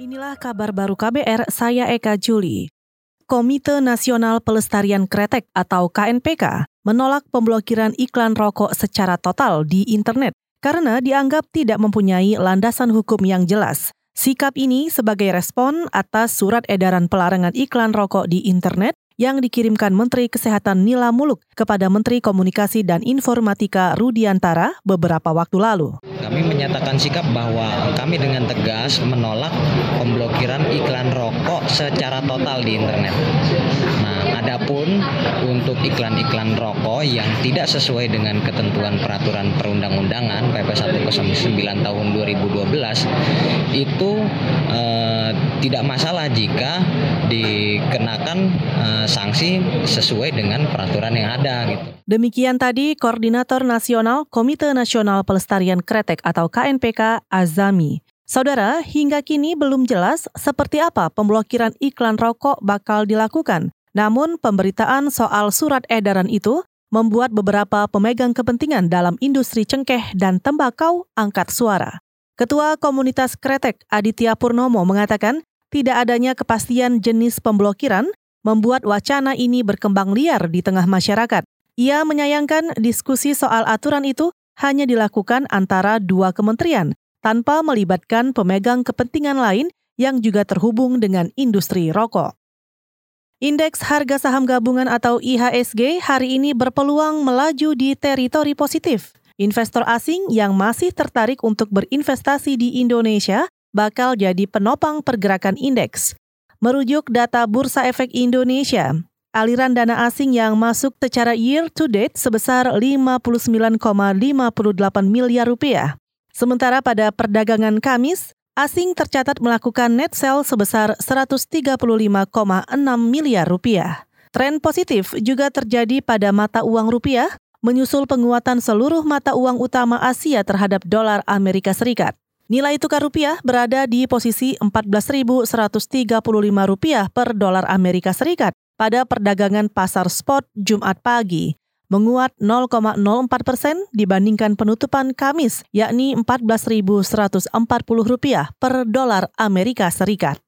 Inilah kabar baru KBR, saya Eka Juli. Komite Nasional Pelestarian Kretek atau KNPK menolak pemblokiran iklan rokok secara total di internet karena dianggap tidak mempunyai landasan hukum yang jelas. Sikap ini sebagai respon atas surat edaran pelarangan iklan rokok di internet yang dikirimkan Menteri Kesehatan Nila Muluk kepada Menteri Komunikasi dan Informatika Rudiantara beberapa waktu lalu. Kami menyatakan sikap bahwa kami dengan tegas menolak pemblokiran iklan rokok secara total di internet. Nah, adapun untuk iklan-iklan rokok yang tidak sesuai dengan ketentuan peraturan perundang-undangan PP 109 tahun 2012 itu eh, tidak masalah jika dikenakan eh, sanksi sesuai dengan peraturan yang ada gitu. Demikian tadi Koordinator Nasional Komite Nasional Pelestarian Kretek atau KNPK Azami. Saudara, hingga kini belum jelas seperti apa pemblokiran iklan rokok bakal dilakukan. Namun pemberitaan soal surat edaran itu membuat beberapa pemegang kepentingan dalam industri cengkeh dan tembakau angkat suara. Ketua Komunitas Kretek Aditya Purnomo mengatakan tidak adanya kepastian jenis pemblokiran membuat wacana ini berkembang liar di tengah masyarakat. Ia menyayangkan diskusi soal aturan itu hanya dilakukan antara dua kementerian tanpa melibatkan pemegang kepentingan lain yang juga terhubung dengan industri rokok. Indeks harga saham gabungan atau IHSG hari ini berpeluang melaju di teritori positif. Investor asing yang masih tertarik untuk berinvestasi di Indonesia bakal jadi penopang pergerakan indeks. Merujuk data Bursa Efek Indonesia, aliran dana asing yang masuk secara year to date sebesar 59,58 miliar rupiah. Sementara pada perdagangan Kamis, asing tercatat melakukan net sale sebesar 135,6 miliar rupiah. Tren positif juga terjadi pada mata uang rupiah, menyusul penguatan seluruh mata uang utama Asia terhadap dolar Amerika Serikat. Nilai tukar rupiah berada di posisi 14.135 rupiah per dolar Amerika Serikat pada perdagangan pasar spot Jumat pagi, menguat 0,04 persen dibandingkan penutupan Kamis, yakni 14.140 rupiah per dolar Amerika Serikat.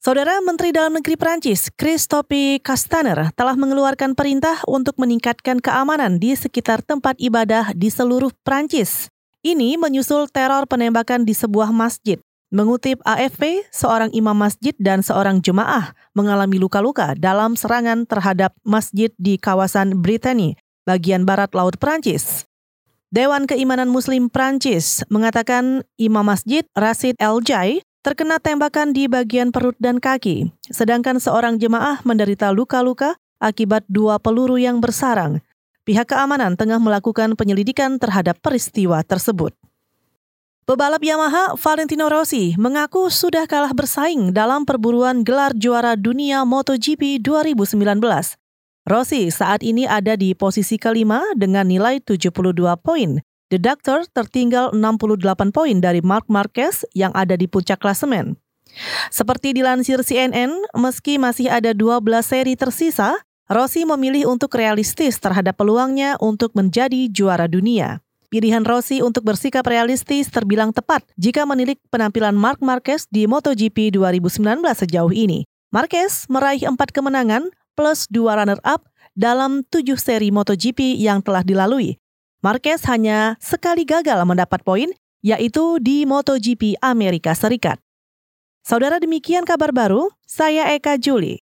Saudara Menteri Dalam Negeri Prancis, Christophe Castaner, telah mengeluarkan perintah untuk meningkatkan keamanan di sekitar tempat ibadah di seluruh Prancis. Ini menyusul teror penembakan di sebuah masjid. Mengutip AFP, seorang imam masjid dan seorang jemaah mengalami luka-luka dalam serangan terhadap masjid di kawasan Brittany, bagian barat Laut Prancis. Dewan Keimanan Muslim Prancis mengatakan imam masjid Rasid El Jai terkena tembakan di bagian perut dan kaki, sedangkan seorang jemaah menderita luka-luka akibat dua peluru yang bersarang pihak keamanan tengah melakukan penyelidikan terhadap peristiwa tersebut. Pebalap Yamaha Valentino Rossi mengaku sudah kalah bersaing dalam perburuan gelar juara dunia MotoGP 2019. Rossi saat ini ada di posisi kelima dengan nilai 72 poin. The Doctor tertinggal 68 poin dari Mark Marquez yang ada di puncak klasemen. Seperti dilansir CNN, meski masih ada 12 seri tersisa, Rossi memilih untuk realistis terhadap peluangnya untuk menjadi juara dunia. Pilihan Rossi untuk bersikap realistis terbilang tepat jika menilik penampilan Mark Marquez di MotoGP 2019 sejauh ini. Marquez meraih empat kemenangan plus dua runner-up dalam tujuh seri MotoGP yang telah dilalui. Marquez hanya sekali gagal mendapat poin, yaitu di MotoGP Amerika Serikat. Saudara demikian kabar baru, saya Eka Juli.